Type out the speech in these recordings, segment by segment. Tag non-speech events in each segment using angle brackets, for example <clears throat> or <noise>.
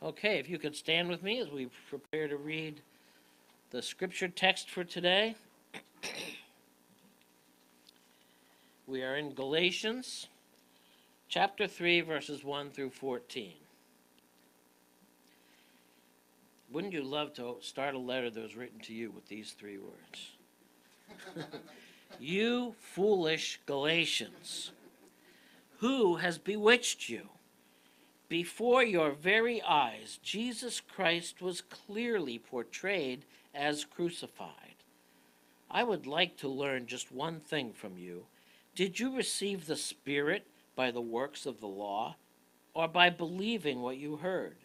Okay, if you could stand with me as we prepare to read the scripture text for today. We are in Galatians chapter 3, verses 1 through 14. Wouldn't you love to start a letter that was written to you with these three words? <laughs> you foolish Galatians, who has bewitched you? Before your very eyes, Jesus Christ was clearly portrayed as crucified. I would like to learn just one thing from you. Did you receive the Spirit by the works of the law, or by believing what you heard?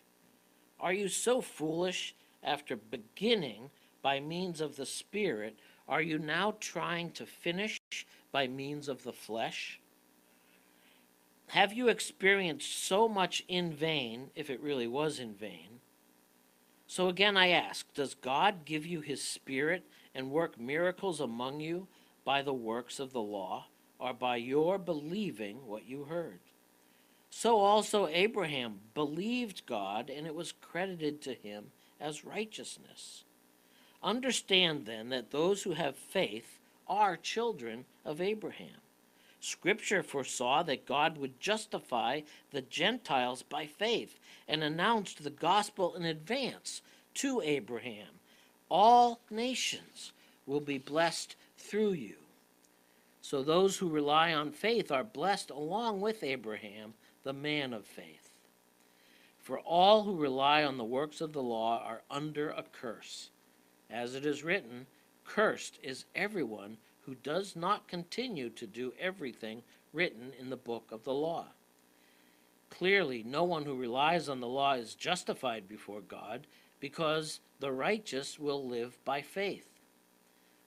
Are you so foolish after beginning by means of the Spirit? Are you now trying to finish by means of the flesh? Have you experienced so much in vain, if it really was in vain? So again, I ask Does God give you his Spirit and work miracles among you by the works of the law, or by your believing what you heard? So also Abraham believed God, and it was credited to him as righteousness. Understand then that those who have faith are children of Abraham. Scripture foresaw that God would justify the Gentiles by faith and announced the gospel in advance to Abraham. All nations will be blessed through you. So those who rely on faith are blessed along with Abraham, the man of faith. For all who rely on the works of the law are under a curse. As it is written, Cursed is everyone who does not continue to do everything written in the book of the law. Clearly, no one who relies on the law is justified before God because the righteous will live by faith.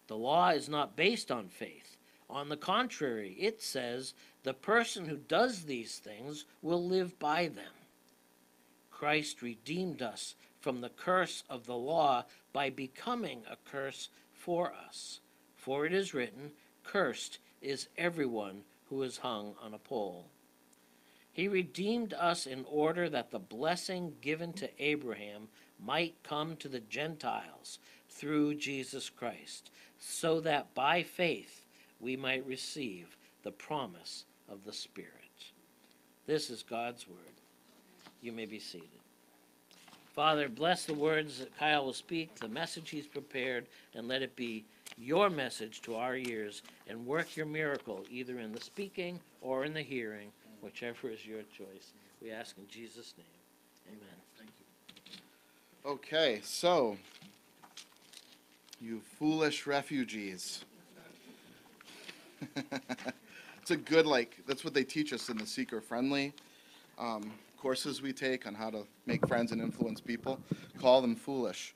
The law is not based on faith. On the contrary, it says the person who does these things will live by them. Christ redeemed us from the curse of the law by becoming a curse for us. For it is written, Cursed is everyone who is hung on a pole. He redeemed us in order that the blessing given to Abraham might come to the Gentiles through Jesus Christ, so that by faith we might receive the promise of the Spirit. This is God's word. You may be seated. Father, bless the words that Kyle will speak, the message he's prepared, and let it be your message to our ears and work your miracle either in the speaking or in the hearing, whichever is your choice. We ask in Jesus' name. Amen. Thank you. Okay, so, you foolish refugees. <laughs> it's a good, like, that's what they teach us in the seeker friendly um, courses we take on how to make friends and influence people. Call them foolish.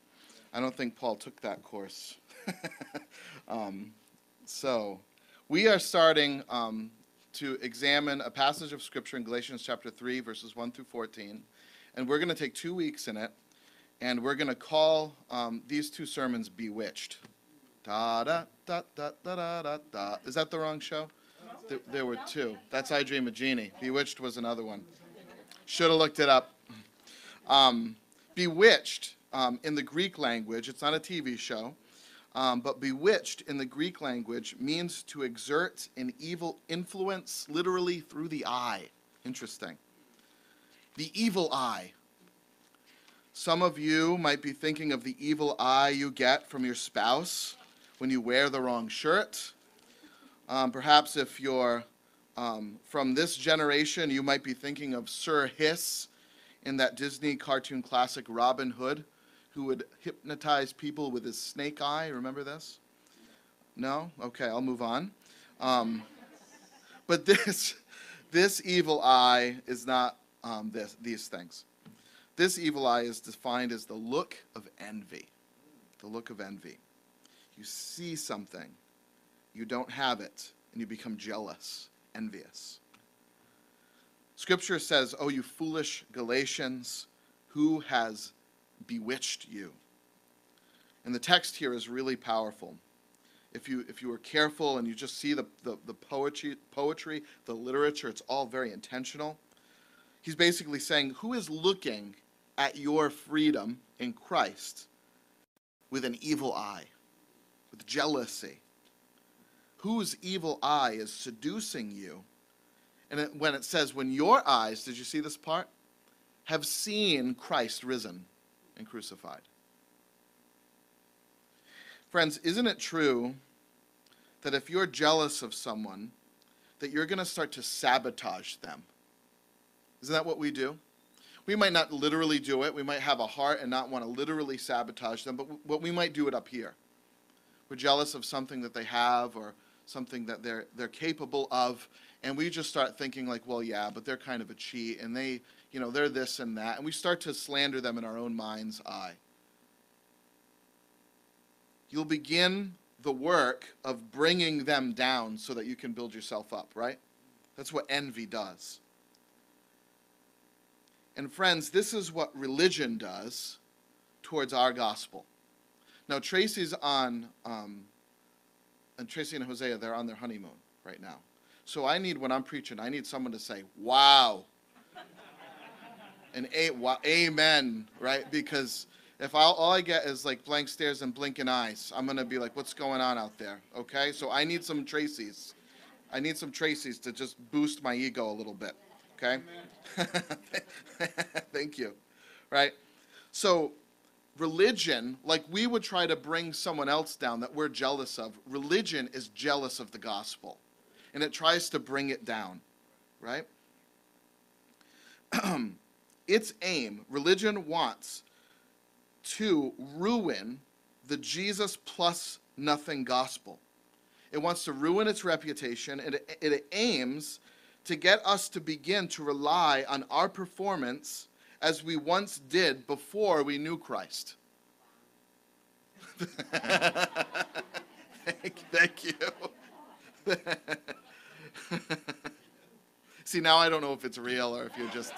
I don't think Paul took that course. <laughs> um, so, we are starting um, to examine a passage of Scripture in Galatians chapter 3, verses 1 through 14. And we're going to take two weeks in it and we're going to call um, these two sermons Bewitched. Da da da da da da da. Is that the wrong show? There, were two. That's I Dream of Jeannie. Bewitched was another one. Should have looked it up. Um, bewitched um, in the Greek language, it's not a TV show, um, but bewitched in the Greek language means to exert an evil influence literally through the eye. Interesting. The evil eye. Some of you might be thinking of the evil eye you get from your spouse when you wear the wrong shirt. Um, perhaps if you're um, from this generation, you might be thinking of Sir Hiss in that Disney cartoon classic Robin Hood, who would hypnotize people with his snake eye. Remember this? No? Okay, I'll move on. Um, but <laughs> this, this evil eye is not um, this, these things. This evil eye is defined as the look of envy. The look of envy. You see something, you don't have it, and you become jealous, envious. Scripture says, Oh, you foolish Galatians, who has bewitched you? And the text here is really powerful. If you, if you were careful and you just see the, the, the poetry, poetry, the literature, it's all very intentional. He's basically saying, Who is looking at your freedom in Christ with an evil eye, with jealousy. Whose evil eye is seducing you? And it, when it says, when your eyes, did you see this part? Have seen Christ risen and crucified. Friends, isn't it true that if you're jealous of someone, that you're going to start to sabotage them? Isn't that what we do? We might not literally do it. We might have a heart and not want to literally sabotage them, but what we might do it up here. We're jealous of something that they have or something that they're they're capable of, and we just start thinking like, well, yeah, but they're kind of a cheat, and they, you know, they're this and that, and we start to slander them in our own mind's eye. You'll begin the work of bringing them down so that you can build yourself up, right? That's what envy does. And friends, this is what religion does towards our gospel. Now, Tracy's on, um, and Tracy and Hosea, they're on their honeymoon right now. So I need, when I'm preaching, I need someone to say, wow. And a, wow, amen, right? Because if I, all I get is like blank stares and blinking eyes, I'm going to be like, what's going on out there? Okay? So I need some Tracy's. I need some Tracy's to just boost my ego a little bit. Okay? <laughs> Thank you. Right? So, religion, like we would try to bring someone else down that we're jealous of, religion is jealous of the gospel. And it tries to bring it down. Right? <clears throat> its aim, religion wants to ruin the Jesus plus nothing gospel. It wants to ruin its reputation. and it, it aims to get us to begin to rely on our performance as we once did before we knew Christ. thank, <laughs> thank you. <laughs> See, now I don't know if it's real or if you're just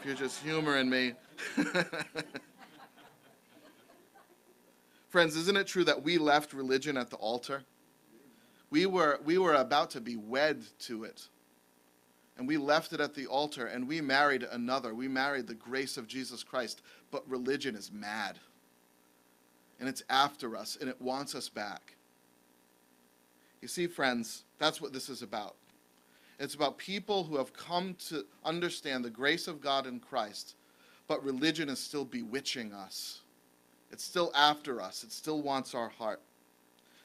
if you're just humoring me. <laughs> Friends, isn't it true that we left religion at the altar? We were, we were about to be wed to it. And we left it at the altar and we married another. We married the grace of Jesus Christ. But religion is mad. And it's after us and it wants us back. You see, friends, that's what this is about. It's about people who have come to understand the grace of God in Christ, but religion is still bewitching us. It's still after us, it still wants our heart.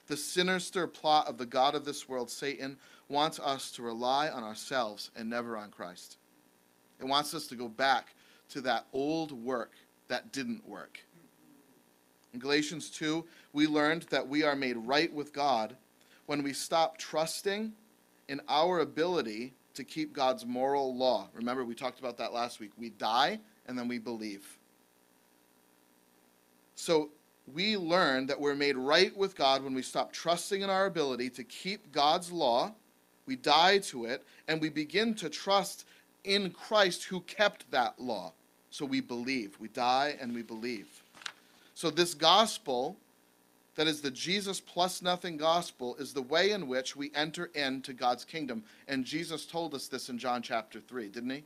The sinister plot of the God of this world, Satan, wants us to rely on ourselves and never on Christ. It wants us to go back to that old work that didn't work. In Galatians 2, we learned that we are made right with God when we stop trusting in our ability to keep God's moral law. Remember, we talked about that last week. We die and then we believe. So we learn that we're made right with God when we stop trusting in our ability to keep God's law, we die to it, and we begin to trust in Christ who kept that law. So we believe. We die and we believe. So this gospel, that is the Jesus plus nothing gospel, is the way in which we enter into God's kingdom. And Jesus told us this in John chapter 3, didn't he?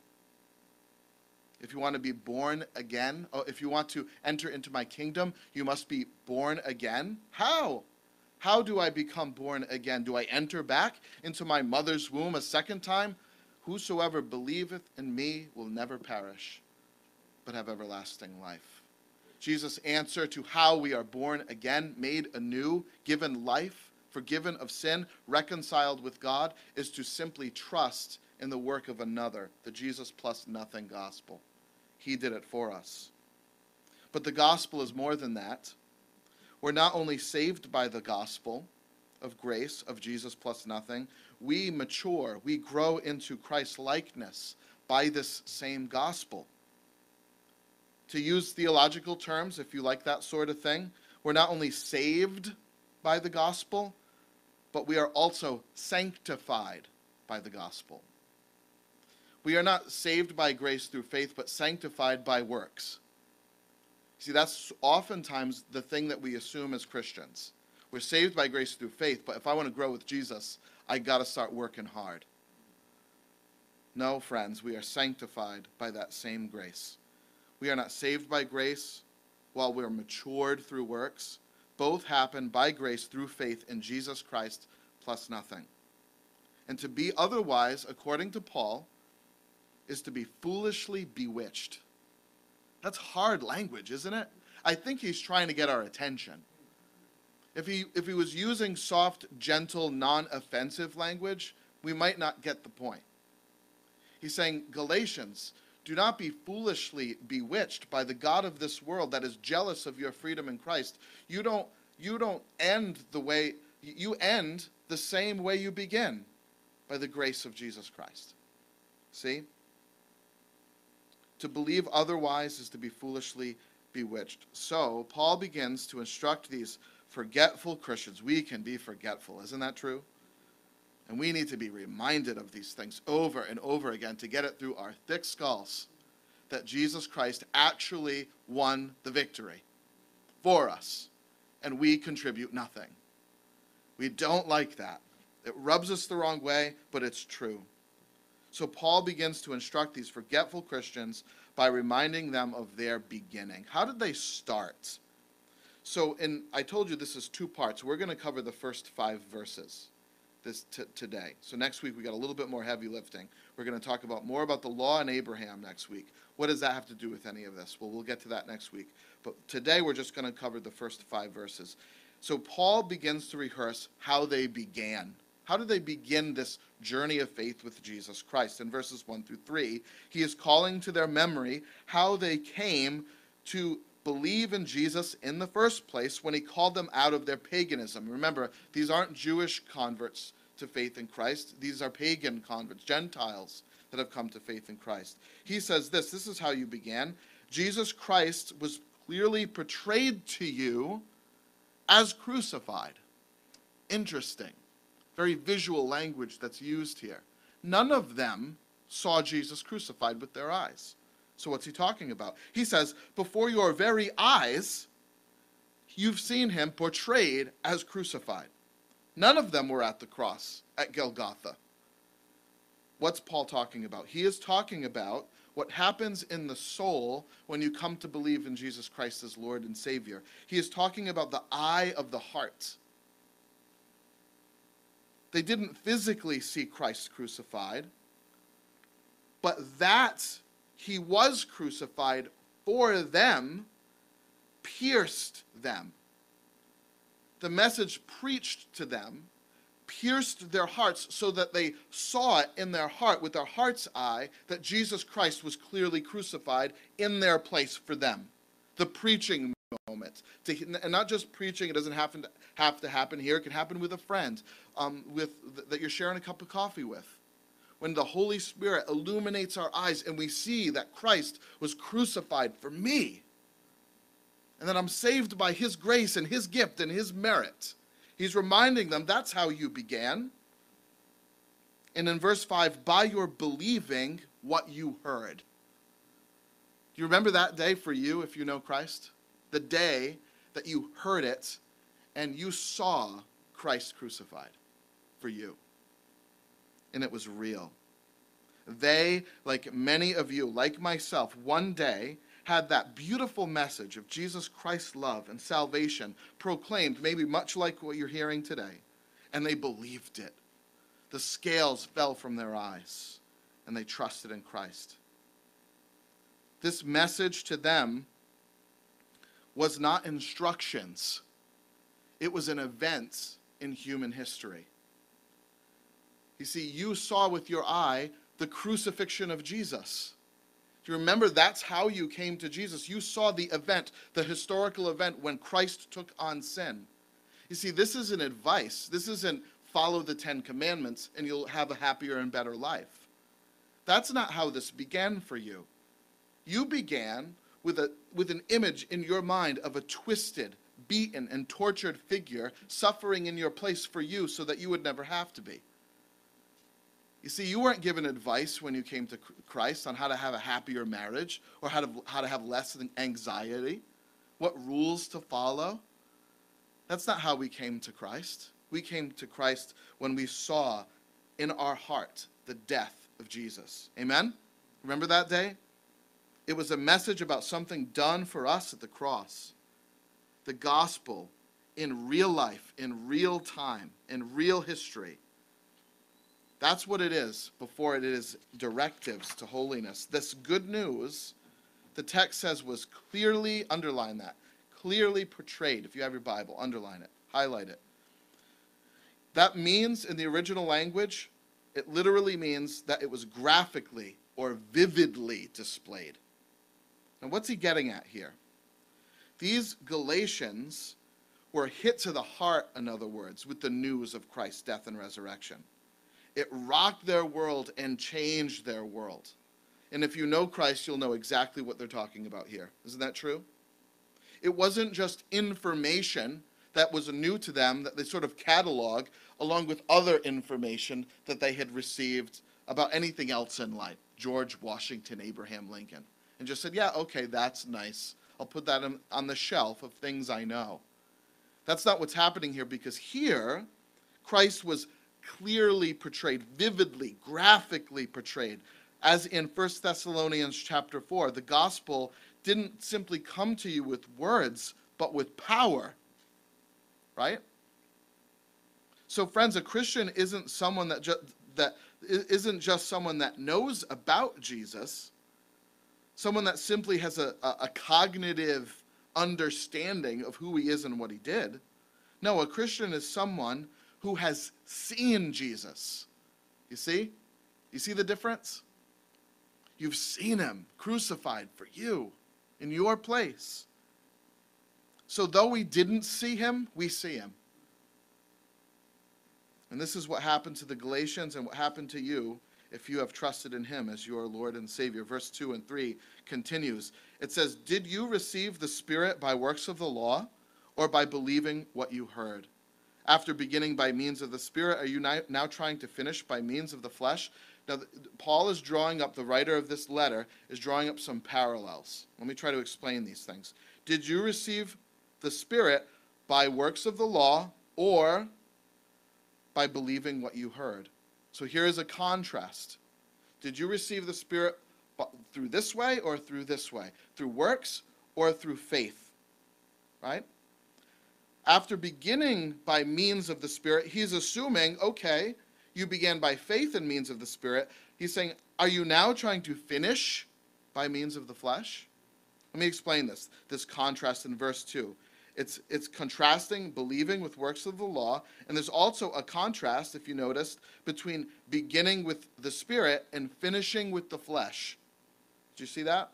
if you want to be born again, oh, if you want to enter into my kingdom, you must be born again. How? How do I become born again? Do I enter back into my mother's womb a second time? Whosoever believeth in me will never perish, but have everlasting life. Jesus' answer to how we are born again, made anew, given life, forgiven of sin, reconciled with God, is to simply trust in the work of another, the Jesus plus nothing gospel. He did it for us. But the gospel is more than that. We're not only saved by the gospel of grace, of Jesus plus nothing, we mature, we grow into Christ likeness by this same gospel. To use theological terms, if you like that sort of thing, we're not only saved by the gospel, but we are also sanctified by the gospel. We are not saved by grace through faith, but sanctified by works. See, that's oftentimes the thing that we assume as Christians. We're saved by grace through faith, but if I want to grow with Jesus, I got to start working hard. No, friends, we are sanctified by that same grace. We are not saved by grace while we're matured through works. Both happen by grace through faith in Jesus Christ plus nothing. And to be otherwise, according to Paul, is to be foolishly bewitched. That's hard language, isn't it? I think he's trying to get our attention. If he, if he was using soft, gentle, non offensive language, we might not get the point. He's saying, Galatians, do not be foolishly bewitched by the God of this world that is jealous of your freedom in Christ. You don't, you don't end the way, you end the same way you begin by the grace of Jesus Christ. See? To believe otherwise is to be foolishly bewitched. So, Paul begins to instruct these forgetful Christians. We can be forgetful, isn't that true? And we need to be reminded of these things over and over again to get it through our thick skulls that Jesus Christ actually won the victory for us, and we contribute nothing. We don't like that. It rubs us the wrong way, but it's true. So Paul begins to instruct these forgetful Christians by reminding them of their beginning. How did they start? So in I told you this is two parts. We're going to cover the first 5 verses this today. So next week we got a little bit more heavy lifting. We're going to talk about more about the law and Abraham next week. What does that have to do with any of this? Well, we'll get to that next week. But today we're just going to cover the first 5 verses. So Paul begins to rehearse how they began. How did they begin this journey of faith with Jesus Christ? In verses 1 through 3, he is calling to their memory how they came to believe in Jesus in the first place when he called them out of their paganism. Remember, these aren't Jewish converts to faith in Christ, these are pagan converts, Gentiles that have come to faith in Christ. He says this this is how you began. Jesus Christ was clearly portrayed to you as crucified. Interesting. Very visual language that's used here. None of them saw Jesus crucified with their eyes. So, what's he talking about? He says, Before your very eyes, you've seen him portrayed as crucified. None of them were at the cross at Golgotha. What's Paul talking about? He is talking about what happens in the soul when you come to believe in Jesus Christ as Lord and Savior. He is talking about the eye of the heart. They didn't physically see Christ crucified, but that he was crucified for them pierced them. The message preached to them pierced their hearts so that they saw it in their heart with their heart's eye that Jesus Christ was clearly crucified in their place for them. The preaching moment. To, and not just preaching, it doesn't happen to, have to happen here. It can happen with a friend um, with, that you're sharing a cup of coffee with. When the Holy Spirit illuminates our eyes and we see that Christ was crucified for me, and that I'm saved by His grace and His gift and His merit He's reminding them that's how you began. And in verse 5, by your believing what you heard. Do you remember that day for you if you know Christ? The day that you heard it and you saw Christ crucified for you. And it was real. They, like many of you, like myself, one day had that beautiful message of Jesus Christ's love and salvation proclaimed, maybe much like what you're hearing today, and they believed it. The scales fell from their eyes, and they trusted in Christ. This message to them was not instructions, it was an event in human history. You see, you saw with your eye the crucifixion of Jesus. You remember that's how you came to Jesus? You saw the event, the historical event when Christ took on sin. You see, this isn't advice. This isn't follow the Ten Commandments and you'll have a happier and better life. That's not how this began for you. You began with, a, with an image in your mind of a twisted, beaten, and tortured figure suffering in your place for you so that you would never have to be. You see, you weren't given advice when you came to Christ on how to have a happier marriage or how to, how to have less anxiety, what rules to follow. That's not how we came to Christ. We came to Christ when we saw in our heart the death of Jesus. Amen? Remember that day? It was a message about something done for us at the cross. The gospel in real life, in real time, in real history. That's what it is before it is directives to holiness. This good news, the text says, was clearly, underline that, clearly portrayed. If you have your Bible, underline it, highlight it. That means in the original language, it literally means that it was graphically or vividly displayed. And what's he getting at here? These Galatians were hit to the heart, in other words, with the news of Christ's death and resurrection. It rocked their world and changed their world. And if you know Christ, you'll know exactly what they're talking about here. Isn't that true? It wasn't just information that was new to them that they sort of catalog along with other information that they had received about anything else in life. George Washington, Abraham Lincoln. And just said, yeah, okay, that's nice. I'll put that on the shelf of things I know. That's not what's happening here because here, Christ was clearly portrayed, vividly, graphically portrayed. As in 1 Thessalonians chapter 4, the gospel didn't simply come to you with words, but with power. Right? So friends, a Christian isn't someone that just that isn't just someone that knows about Jesus, someone that simply has a, a, a cognitive understanding of who he is and what he did. No, a Christian is someone who has seen Jesus. You see? You see the difference? You've seen him crucified for you in your place. So, though we didn't see him, we see him. And this is what happened to the Galatians and what happened to you if you have trusted in him as your Lord and Savior. Verse 2 and 3 continues. It says, Did you receive the Spirit by works of the law or by believing what you heard? After beginning by means of the Spirit, are you now trying to finish by means of the flesh? Now, Paul is drawing up, the writer of this letter is drawing up some parallels. Let me try to explain these things. Did you receive the Spirit by works of the law or by believing what you heard? So here is a contrast. Did you receive the Spirit through this way or through this way? Through works or through faith? Right? After beginning by means of the Spirit, he's assuming, okay, you began by faith and means of the Spirit. He's saying, are you now trying to finish by means of the flesh? Let me explain this, this contrast in verse 2. It's, it's contrasting believing with works of the law, and there's also a contrast, if you noticed, between beginning with the Spirit and finishing with the flesh. Do you see that?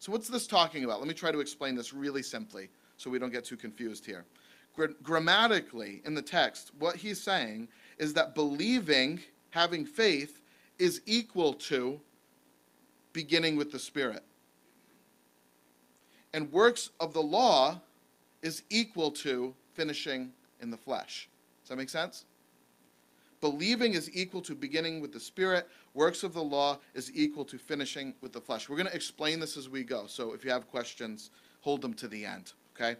So, what's this talking about? Let me try to explain this really simply so we don't get too confused here. Gra- grammatically, in the text, what he's saying is that believing, having faith, is equal to beginning with the Spirit. And works of the law is equal to finishing in the flesh. Does that make sense? Believing is equal to beginning with the Spirit. Works of the law is equal to finishing with the flesh. We're going to explain this as we go. So if you have questions, hold them to the end okay?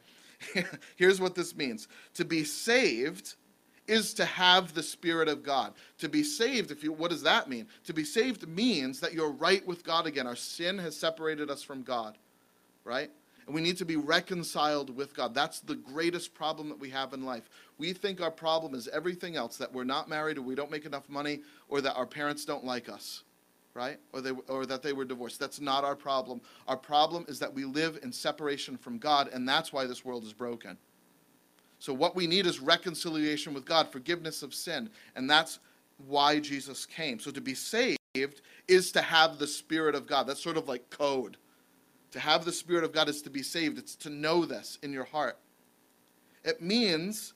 <laughs> Here's what this means to be saved is to have the Spirit of God. To be saved, if you what does that mean? To be saved means that you're right with God again. Our sin has separated us from God, right? And we need to be reconciled with God. That's the greatest problem that we have in life. We think our problem is everything else that we're not married or we don't make enough money or that our parents don't like us right? Or, they, or that they were divorced. That's not our problem. Our problem is that we live in separation from God, and that's why this world is broken. So, what we need is reconciliation with God, forgiveness of sin, and that's why Jesus came. So, to be saved is to have the Spirit of God. That's sort of like code. To have the Spirit of God is to be saved, it's to know this in your heart. It means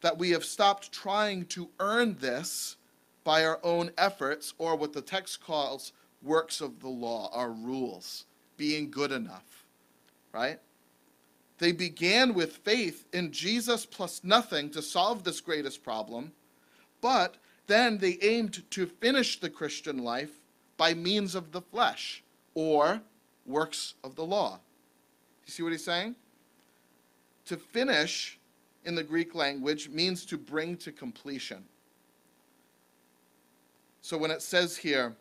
that we have stopped trying to earn this by our own efforts, or what the text calls works of the law, our rules, being good enough, right? They began with faith in Jesus plus nothing to solve this greatest problem, but then they aimed to finish the Christian life by means of the flesh or works of the law. You see what he's saying? To finish in the Greek language means to bring to completion. So when it says here,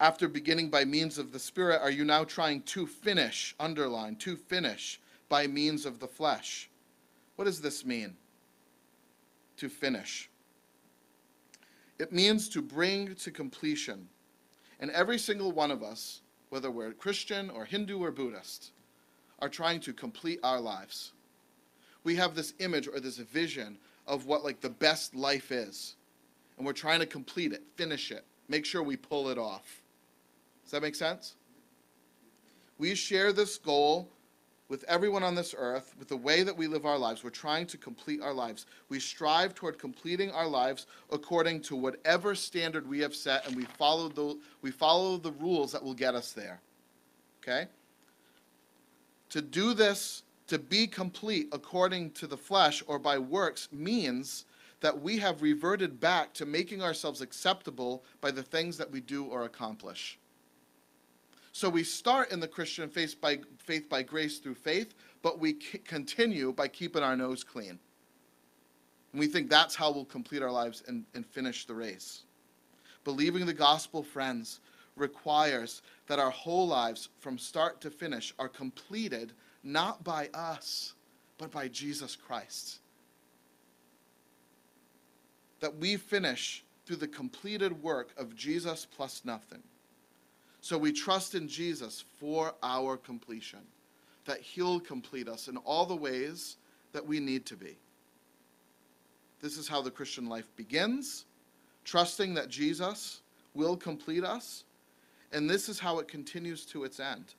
After beginning by means of the Spirit, are you now trying to finish, underline, to finish by means of the flesh? What does this mean? To finish. It means to bring to completion. And every single one of us, whether we're Christian or Hindu or Buddhist, are trying to complete our lives. We have this image or this vision of what like the best life is. And we're trying to complete it, finish it, make sure we pull it off. Does that make sense? We share this goal with everyone on this earth, with the way that we live our lives. We're trying to complete our lives. We strive toward completing our lives according to whatever standard we have set, and we follow the, we follow the rules that will get us there. Okay? To do this, to be complete according to the flesh or by works, means that we have reverted back to making ourselves acceptable by the things that we do or accomplish. So we start in the Christian faith by, faith by grace through faith, but we continue by keeping our nose clean. And we think that's how we'll complete our lives and, and finish the race. Believing the gospel, friends, requires that our whole lives, from start to finish, are completed not by us, but by Jesus Christ. That we finish through the completed work of Jesus plus nothing. So we trust in Jesus for our completion, that He'll complete us in all the ways that we need to be. This is how the Christian life begins, trusting that Jesus will complete us, and this is how it continues to its end.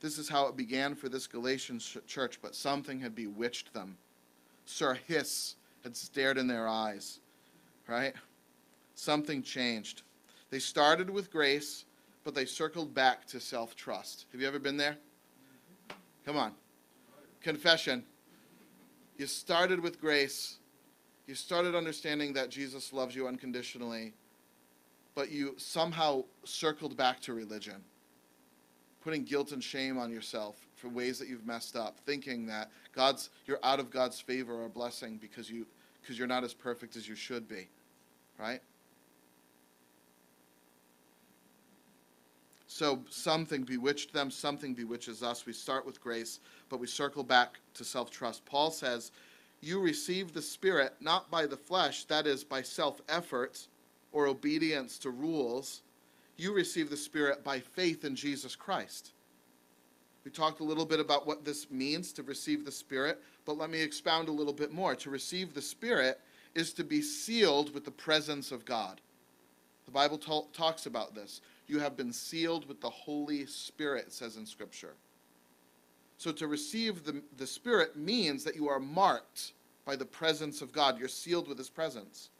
This is how it began for this Galatian church, but something had bewitched them. Sir Hiss had stared in their eyes, right? Something changed. They started with grace, but they circled back to self trust. Have you ever been there? Come on. Confession. You started with grace. You started understanding that Jesus loves you unconditionally, but you somehow circled back to religion, putting guilt and shame on yourself for ways that you've messed up, thinking that God's you're out of God's favor or blessing because you because you're not as perfect as you should be. Right? So something bewitched them, something bewitches us. We start with grace, but we circle back to self trust. Paul says, You receive the Spirit not by the flesh, that is, by self effort or obedience to rules. You receive the Spirit by faith in Jesus Christ. We talked a little bit about what this means to receive the Spirit, but let me expound a little bit more. To receive the Spirit is to be sealed with the presence of God. The Bible talks about this. You have been sealed with the Holy Spirit, says in Scripture. So to receive the, the Spirit means that you are marked by the presence of God. You're sealed with His presence.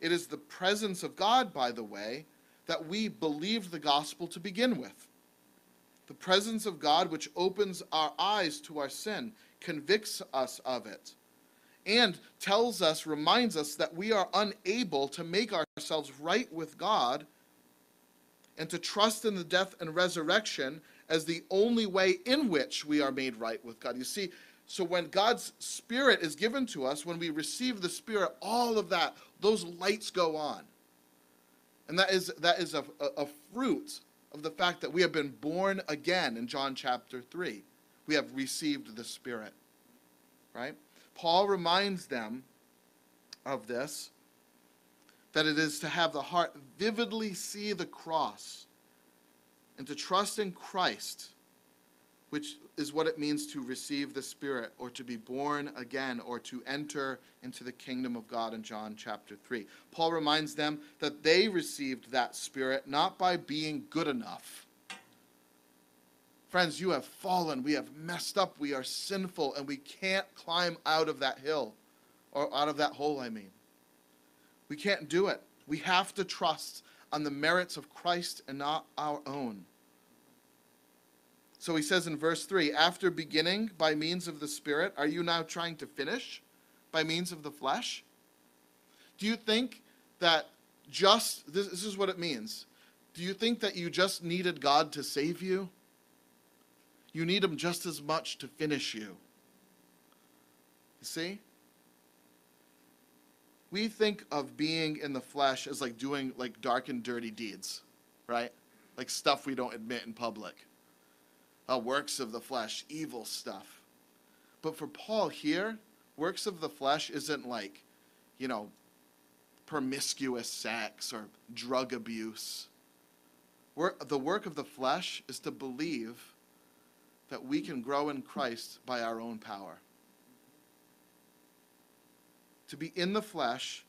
It is the presence of God, by the way, that we believed the gospel to begin with. The presence of God, which opens our eyes to our sin, convicts us of it, and tells us, reminds us that we are unable to make ourselves right with God and to trust in the death and resurrection as the only way in which we are made right with God. You see, so when God's Spirit is given to us, when we receive the Spirit, all of that, those lights go on. And that is, that is a, a, a fruit of the fact that we have been born again in John chapter 3. We have received the Spirit. Right? Paul reminds them of this that it is to have the heart vividly see the cross and to trust in Christ, which is what it means to receive the Spirit or to be born again or to enter into the kingdom of God in John chapter 3. Paul reminds them that they received that Spirit not by being good enough. Friends, you have fallen. We have messed up. We are sinful, and we can't climb out of that hill or out of that hole, I mean. We can't do it. We have to trust on the merits of Christ and not our own. So he says in verse 3 After beginning by means of the Spirit, are you now trying to finish by means of the flesh? Do you think that just, this, this is what it means. Do you think that you just needed God to save you? You need them just as much to finish you. You see? we think of being in the flesh as like doing like dark and dirty deeds, right? Like stuff we don't admit in public. Uh, works of the flesh, evil stuff. But for Paul here, works of the flesh isn't like, you know, promiscuous sex or drug abuse. Work, the work of the flesh is to believe that we can grow in Christ by our own power. To be in the flesh,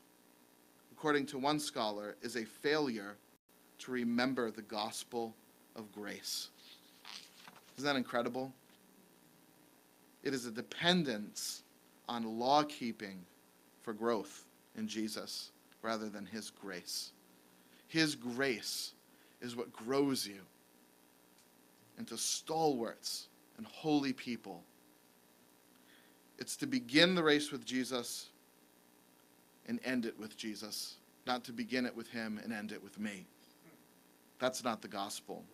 according to one scholar, is a failure to remember the gospel of grace. Isn't that incredible? It is a dependence on law keeping for growth in Jesus rather than His grace. His grace is what grows you into stalwarts and holy people. It's to begin the race with Jesus and end it with Jesus, not to begin it with Him and end it with me. That's not the gospel.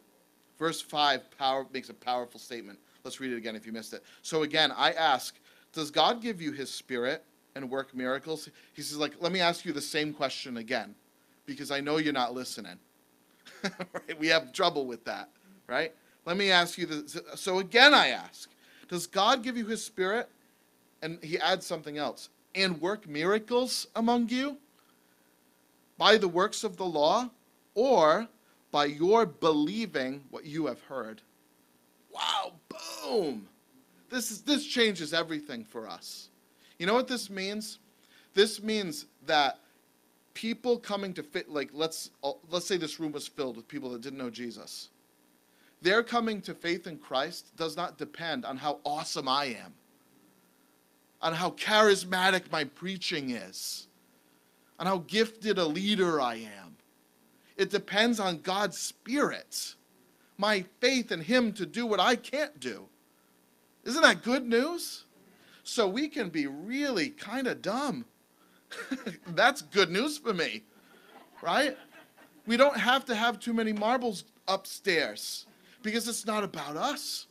Verse 5 power, makes a powerful statement. Let's read it again if you missed it. So, again, I ask, does God give you His Spirit and work miracles? He says, like, let me ask you the same question again, because I know you're not listening. <laughs> right? We have trouble with that, right? Let me ask you this. So, again, I ask, does God give you His Spirit? And he adds something else and work miracles among you by the works of the law or by your believing what you have heard. Wow, boom. This is this changes everything for us. You know what this means? This means that people coming to fit like let's let's say this room was filled with people that didn't know Jesus. Their coming to faith in Christ does not depend on how awesome I am on how charismatic my preaching is, on how gifted a leader I am. It depends on God's Spirit, my faith in Him to do what I can't do. Isn't that good news? So we can be really kind of dumb. <laughs> That's good news for me, right? We don't have to have too many marbles upstairs because it's not about us.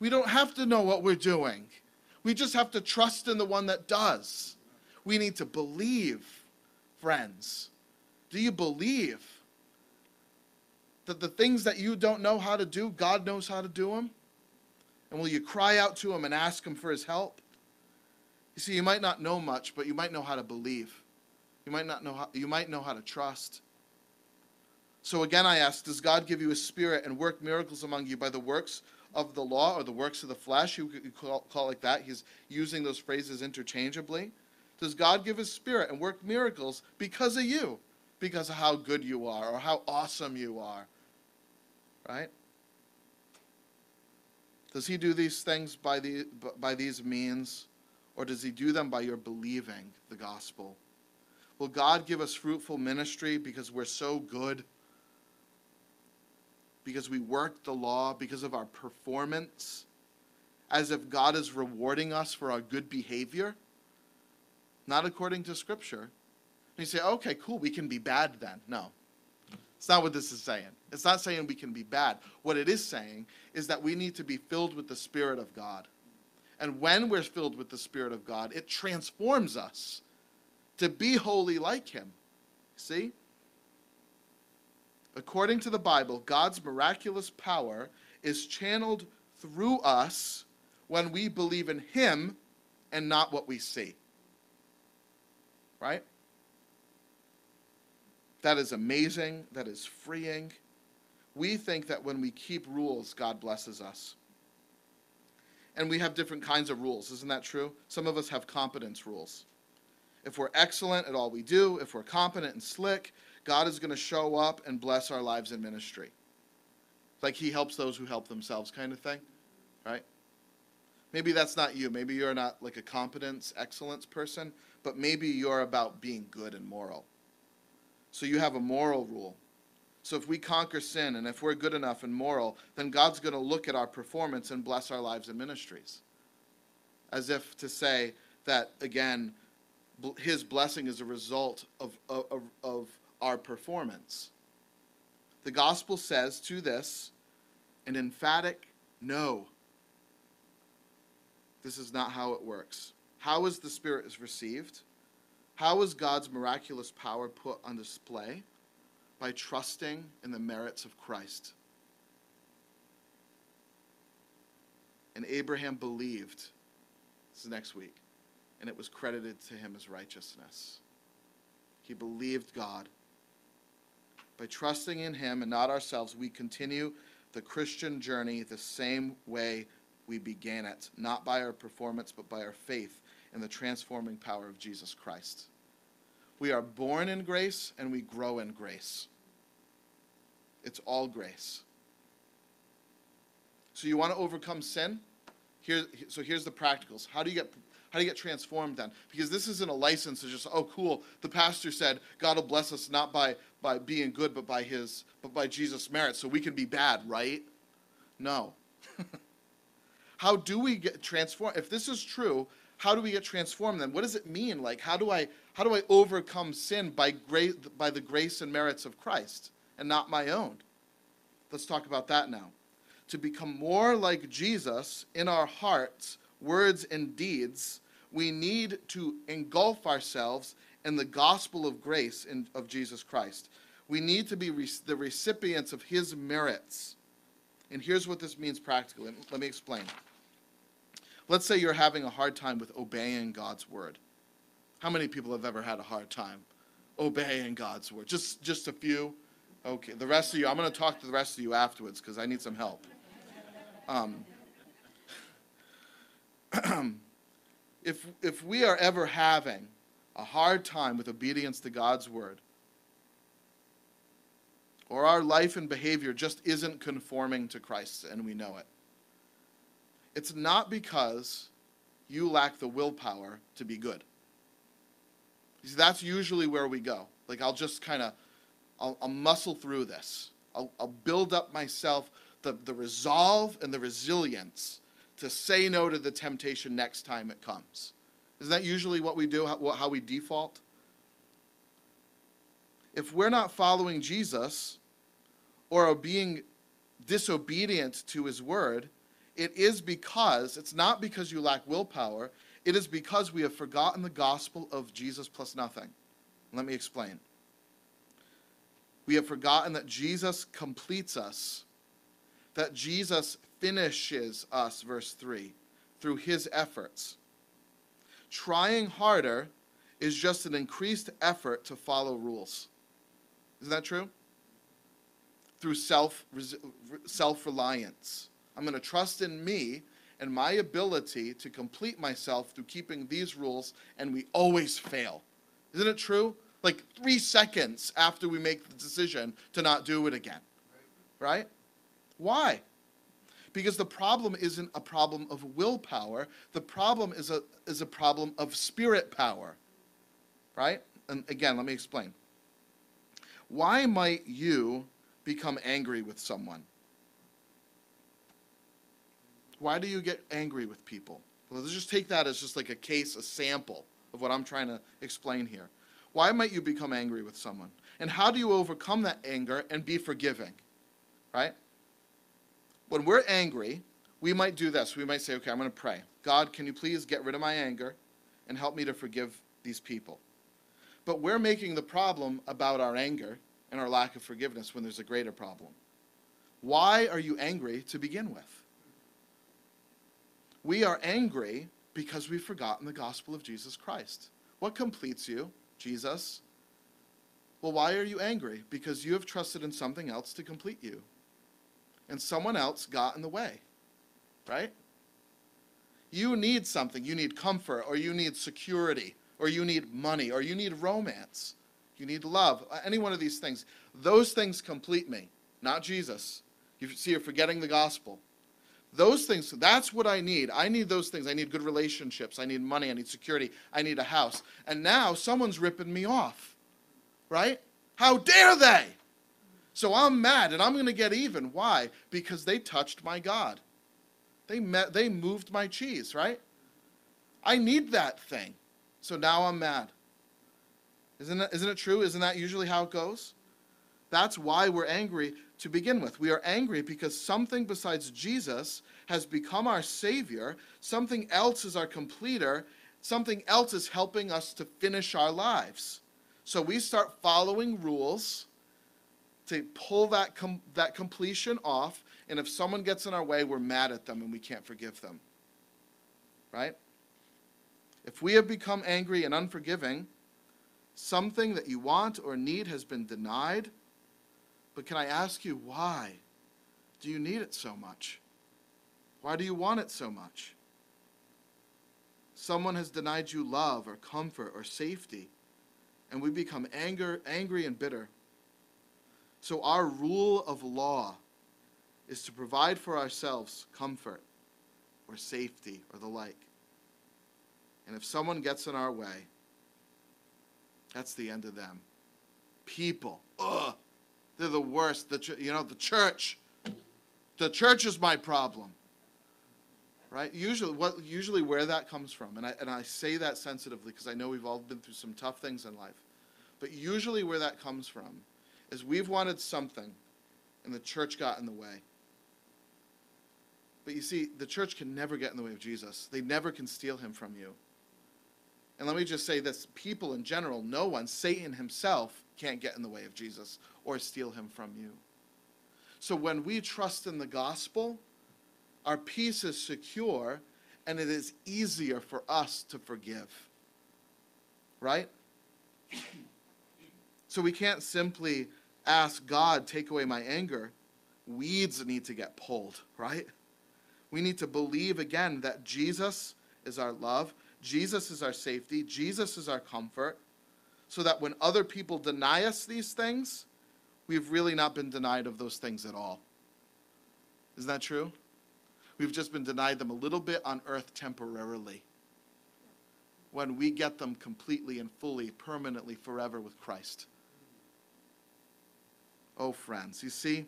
We don't have to know what we're doing. We just have to trust in the one that does. We need to believe, friends. Do you believe that the things that you don't know how to do, God knows how to do them? And will you cry out to Him and ask Him for His help? You see, you might not know much, but you might know how to believe. You might not know how, you might know how to trust. So again, I ask, does God give you a spirit and work miracles among you by the works of the law or the works of the flesh, you could call, call like that. He's using those phrases interchangeably. Does God give his spirit and work miracles because of you? Because of how good you are or how awesome you are? Right? Does he do these things by, the, by these means, or does he do them by your believing the gospel? Will God give us fruitful ministry because we're so good? Because we worked the law, because of our performance, as if God is rewarding us for our good behavior, not according to Scripture. And you say, okay, cool, we can be bad then. No. It's not what this is saying. It's not saying we can be bad. What it is saying is that we need to be filled with the Spirit of God. And when we're filled with the Spirit of God, it transforms us to be holy like Him. See? According to the Bible, God's miraculous power is channeled through us when we believe in Him and not what we see. Right? That is amazing. That is freeing. We think that when we keep rules, God blesses us. And we have different kinds of rules. Isn't that true? Some of us have competence rules. If we're excellent at all we do, if we're competent and slick, God is going to show up and bless our lives in ministry. It's Like he helps those who help themselves, kind of thing, right? Maybe that's not you. Maybe you're not like a competence, excellence person, but maybe you're about being good and moral. So you have a moral rule. So if we conquer sin and if we're good enough and moral, then God's going to look at our performance and bless our lives and ministries. As if to say that, again, his blessing is a result of, of, of our performance. The gospel says to this an emphatic no. This is not how it works. How is the Spirit is received? How is God's miraculous power put on display? By trusting in the merits of Christ. And Abraham believed, this is next week, and it was credited to him as righteousness. He believed God. By trusting in him and not ourselves, we continue the Christian journey the same way we began it, not by our performance, but by our faith in the transforming power of Jesus Christ. We are born in grace and we grow in grace. It's all grace. So you want to overcome sin? Here, so here's the practicals. How do you get how do you get transformed then? Because this isn't a license to just, oh cool, the pastor said God will bless us not by by being good, but by his but by Jesus' merit. So we can be bad, right? No. <laughs> how do we get transformed? If this is true, how do we get transformed then? What does it mean? Like how do I how do I overcome sin by grace by the grace and merits of Christ and not my own? Let's talk about that now. To become more like Jesus in our hearts, words and deeds, we need to engulf ourselves in the gospel of grace in, of Jesus Christ. We need to be re- the recipients of his merits. And here's what this means practically. Let me explain. Let's say you're having a hard time with obeying God's word. How many people have ever had a hard time obeying God's word? Just just a few. Okay, the rest of you, I'm going to talk to the rest of you afterwards because I need some help. Um, <clears throat> if, if we are ever having a hard time with obedience to God's word, or our life and behavior just isn't conforming to Christ and we know it, it's not because you lack the willpower to be good. See, that's usually where we go. Like, I'll just kind of, I'll, I'll muscle through this. I'll, I'll build up myself the, the resolve and the resilience to say no to the temptation next time it comes. Isn't that usually what we do, how, how we default? If we're not following Jesus or are being disobedient to his word, it is because, it's not because you lack willpower, it is because we have forgotten the gospel of Jesus plus nothing. Let me explain. We have forgotten that Jesus completes us, that Jesus finishes us, verse 3, through his efforts. Trying harder is just an increased effort to follow rules. Isn't that true? Through self self reliance. I'm going to trust in me and my ability to complete myself through keeping these rules, and we always fail. Isn't it true? Like three seconds after we make the decision to not do it again. Right? Why? Because the problem isn't a problem of willpower, the problem is a, is a problem of spirit power. Right? And again, let me explain. Why might you become angry with someone? Why do you get angry with people? Well, let's just take that as just like a case, a sample of what I'm trying to explain here. Why might you become angry with someone? And how do you overcome that anger and be forgiving? Right? When we're angry, we might do this. We might say, okay, I'm going to pray. God, can you please get rid of my anger and help me to forgive these people? But we're making the problem about our anger and our lack of forgiveness when there's a greater problem. Why are you angry to begin with? We are angry because we've forgotten the gospel of Jesus Christ. What completes you? Jesus. Well, why are you angry? Because you have trusted in something else to complete you. And someone else got in the way, right? You need something. You need comfort, or you need security, or you need money, or you need romance. You need love. Uh, any one of these things. Those things complete me, not Jesus. You see, you're forgetting the gospel. Those things, that's what I need. I need those things. I need good relationships. I need money. I need security. I need a house. And now someone's ripping me off. Right? How dare they? So I'm mad and I'm going to get even. Why? Because they touched my God. They met, they moved my cheese, right? I need that thing. So now I'm mad. Isn't it, isn't it true? Isn't that usually how it goes? That's why we're angry to begin with. We are angry because something besides Jesus has become our Savior, something else is our completer, something else is helping us to finish our lives. So we start following rules to pull that, com- that completion off. And if someone gets in our way, we're mad at them and we can't forgive them. Right? If we have become angry and unforgiving, something that you want or need has been denied. But can I ask you, why do you need it so much? Why do you want it so much? Someone has denied you love or comfort or safety, and we become anger, angry and bitter. So, our rule of law is to provide for ourselves comfort or safety or the like. And if someone gets in our way, that's the end of them. People, ugh, they're the worst. The ch- you know the church, the church is my problem. Right? Usually, what usually where that comes from, and I and I say that sensitively because I know we've all been through some tough things in life, but usually where that comes from is we've wanted something, and the church got in the way. But you see, the church can never get in the way of Jesus. They never can steal him from you. And let me just say this people in general, no one, Satan himself, can't get in the way of Jesus or steal him from you. So when we trust in the gospel, our peace is secure and it is easier for us to forgive. Right? <clears throat> So we can't simply ask God, take away my anger. Weeds need to get pulled, right? We need to believe again that Jesus is our love, Jesus is our safety, Jesus is our comfort, so that when other people deny us these things, we've really not been denied of those things at all. Isn't that true? We've just been denied them a little bit on earth temporarily. When we get them completely and fully, permanently, forever with Christ. Oh, friends, you see,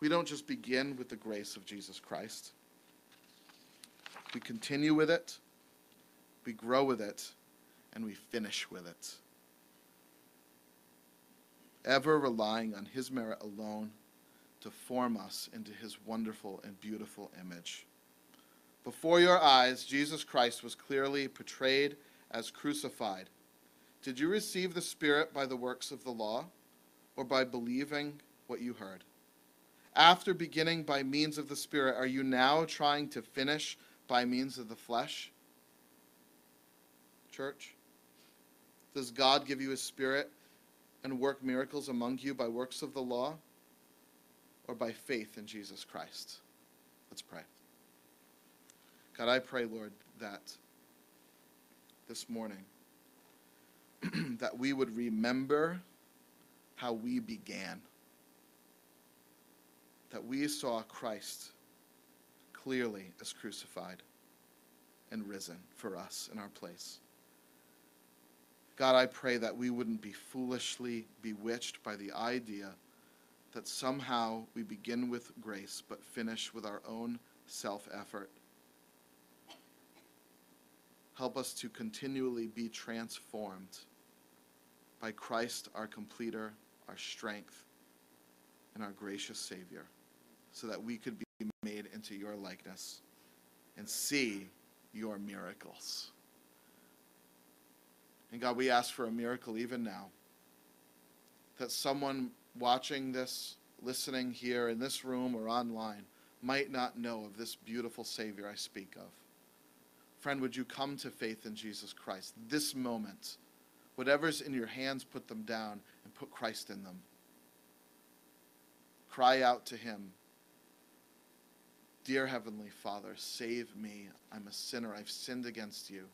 we don't just begin with the grace of Jesus Christ. We continue with it, we grow with it, and we finish with it. Ever relying on His merit alone to form us into His wonderful and beautiful image. Before your eyes, Jesus Christ was clearly portrayed as crucified. Did you receive the Spirit by the works of the law or by believing what you heard? After beginning by means of the Spirit, are you now trying to finish by means of the flesh? Church? Does God give you His Spirit and work miracles among you by works of the law or by faith in Jesus Christ? Let's pray. God, I pray, Lord, that this morning <clears throat> that we would remember how we began. That we saw Christ clearly as crucified and risen for us in our place. God, I pray that we wouldn't be foolishly bewitched by the idea that somehow we begin with grace but finish with our own self effort. Help us to continually be transformed by Christ, our completer, our strength, and our gracious Savior, so that we could be made into your likeness and see your miracles. And God, we ask for a miracle even now. That someone watching this, listening here in this room or online, might not know of this beautiful Savior I speak of. Friend, would you come to faith in Jesus Christ this moment? Whatever's in your hands, put them down put Christ in them. Cry out to Him Dear Heavenly Father, save me. I'm a sinner. I've sinned against you.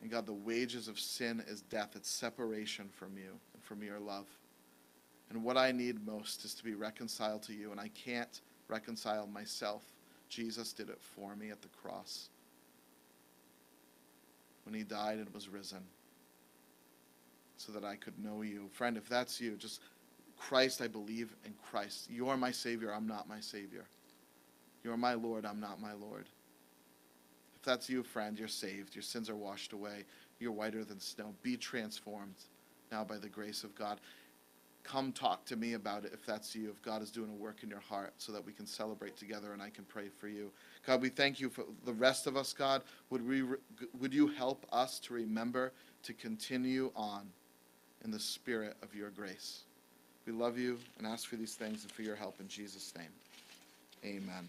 And God, the wages of sin is death, it's separation from you and from your love. And what I need most is to be reconciled to you, and I can't reconcile myself. Jesus did it for me at the cross when he died and was risen so that I could know you. Friend, if that's you, just Christ, I believe in Christ. You are my Savior, I'm not my Savior. You are my Lord, I'm not my Lord. If that's you, friend, you're saved. Your sins are washed away. You're whiter than snow. Be transformed now by the grace of God. Come talk to me about it if that's you, if God is doing a work in your heart so that we can celebrate together and I can pray for you. God, we thank you for the rest of us, God. Would, we, would you help us to remember to continue on? in the spirit of your grace. We love you and ask for these things and for your help in Jesus' name. Amen.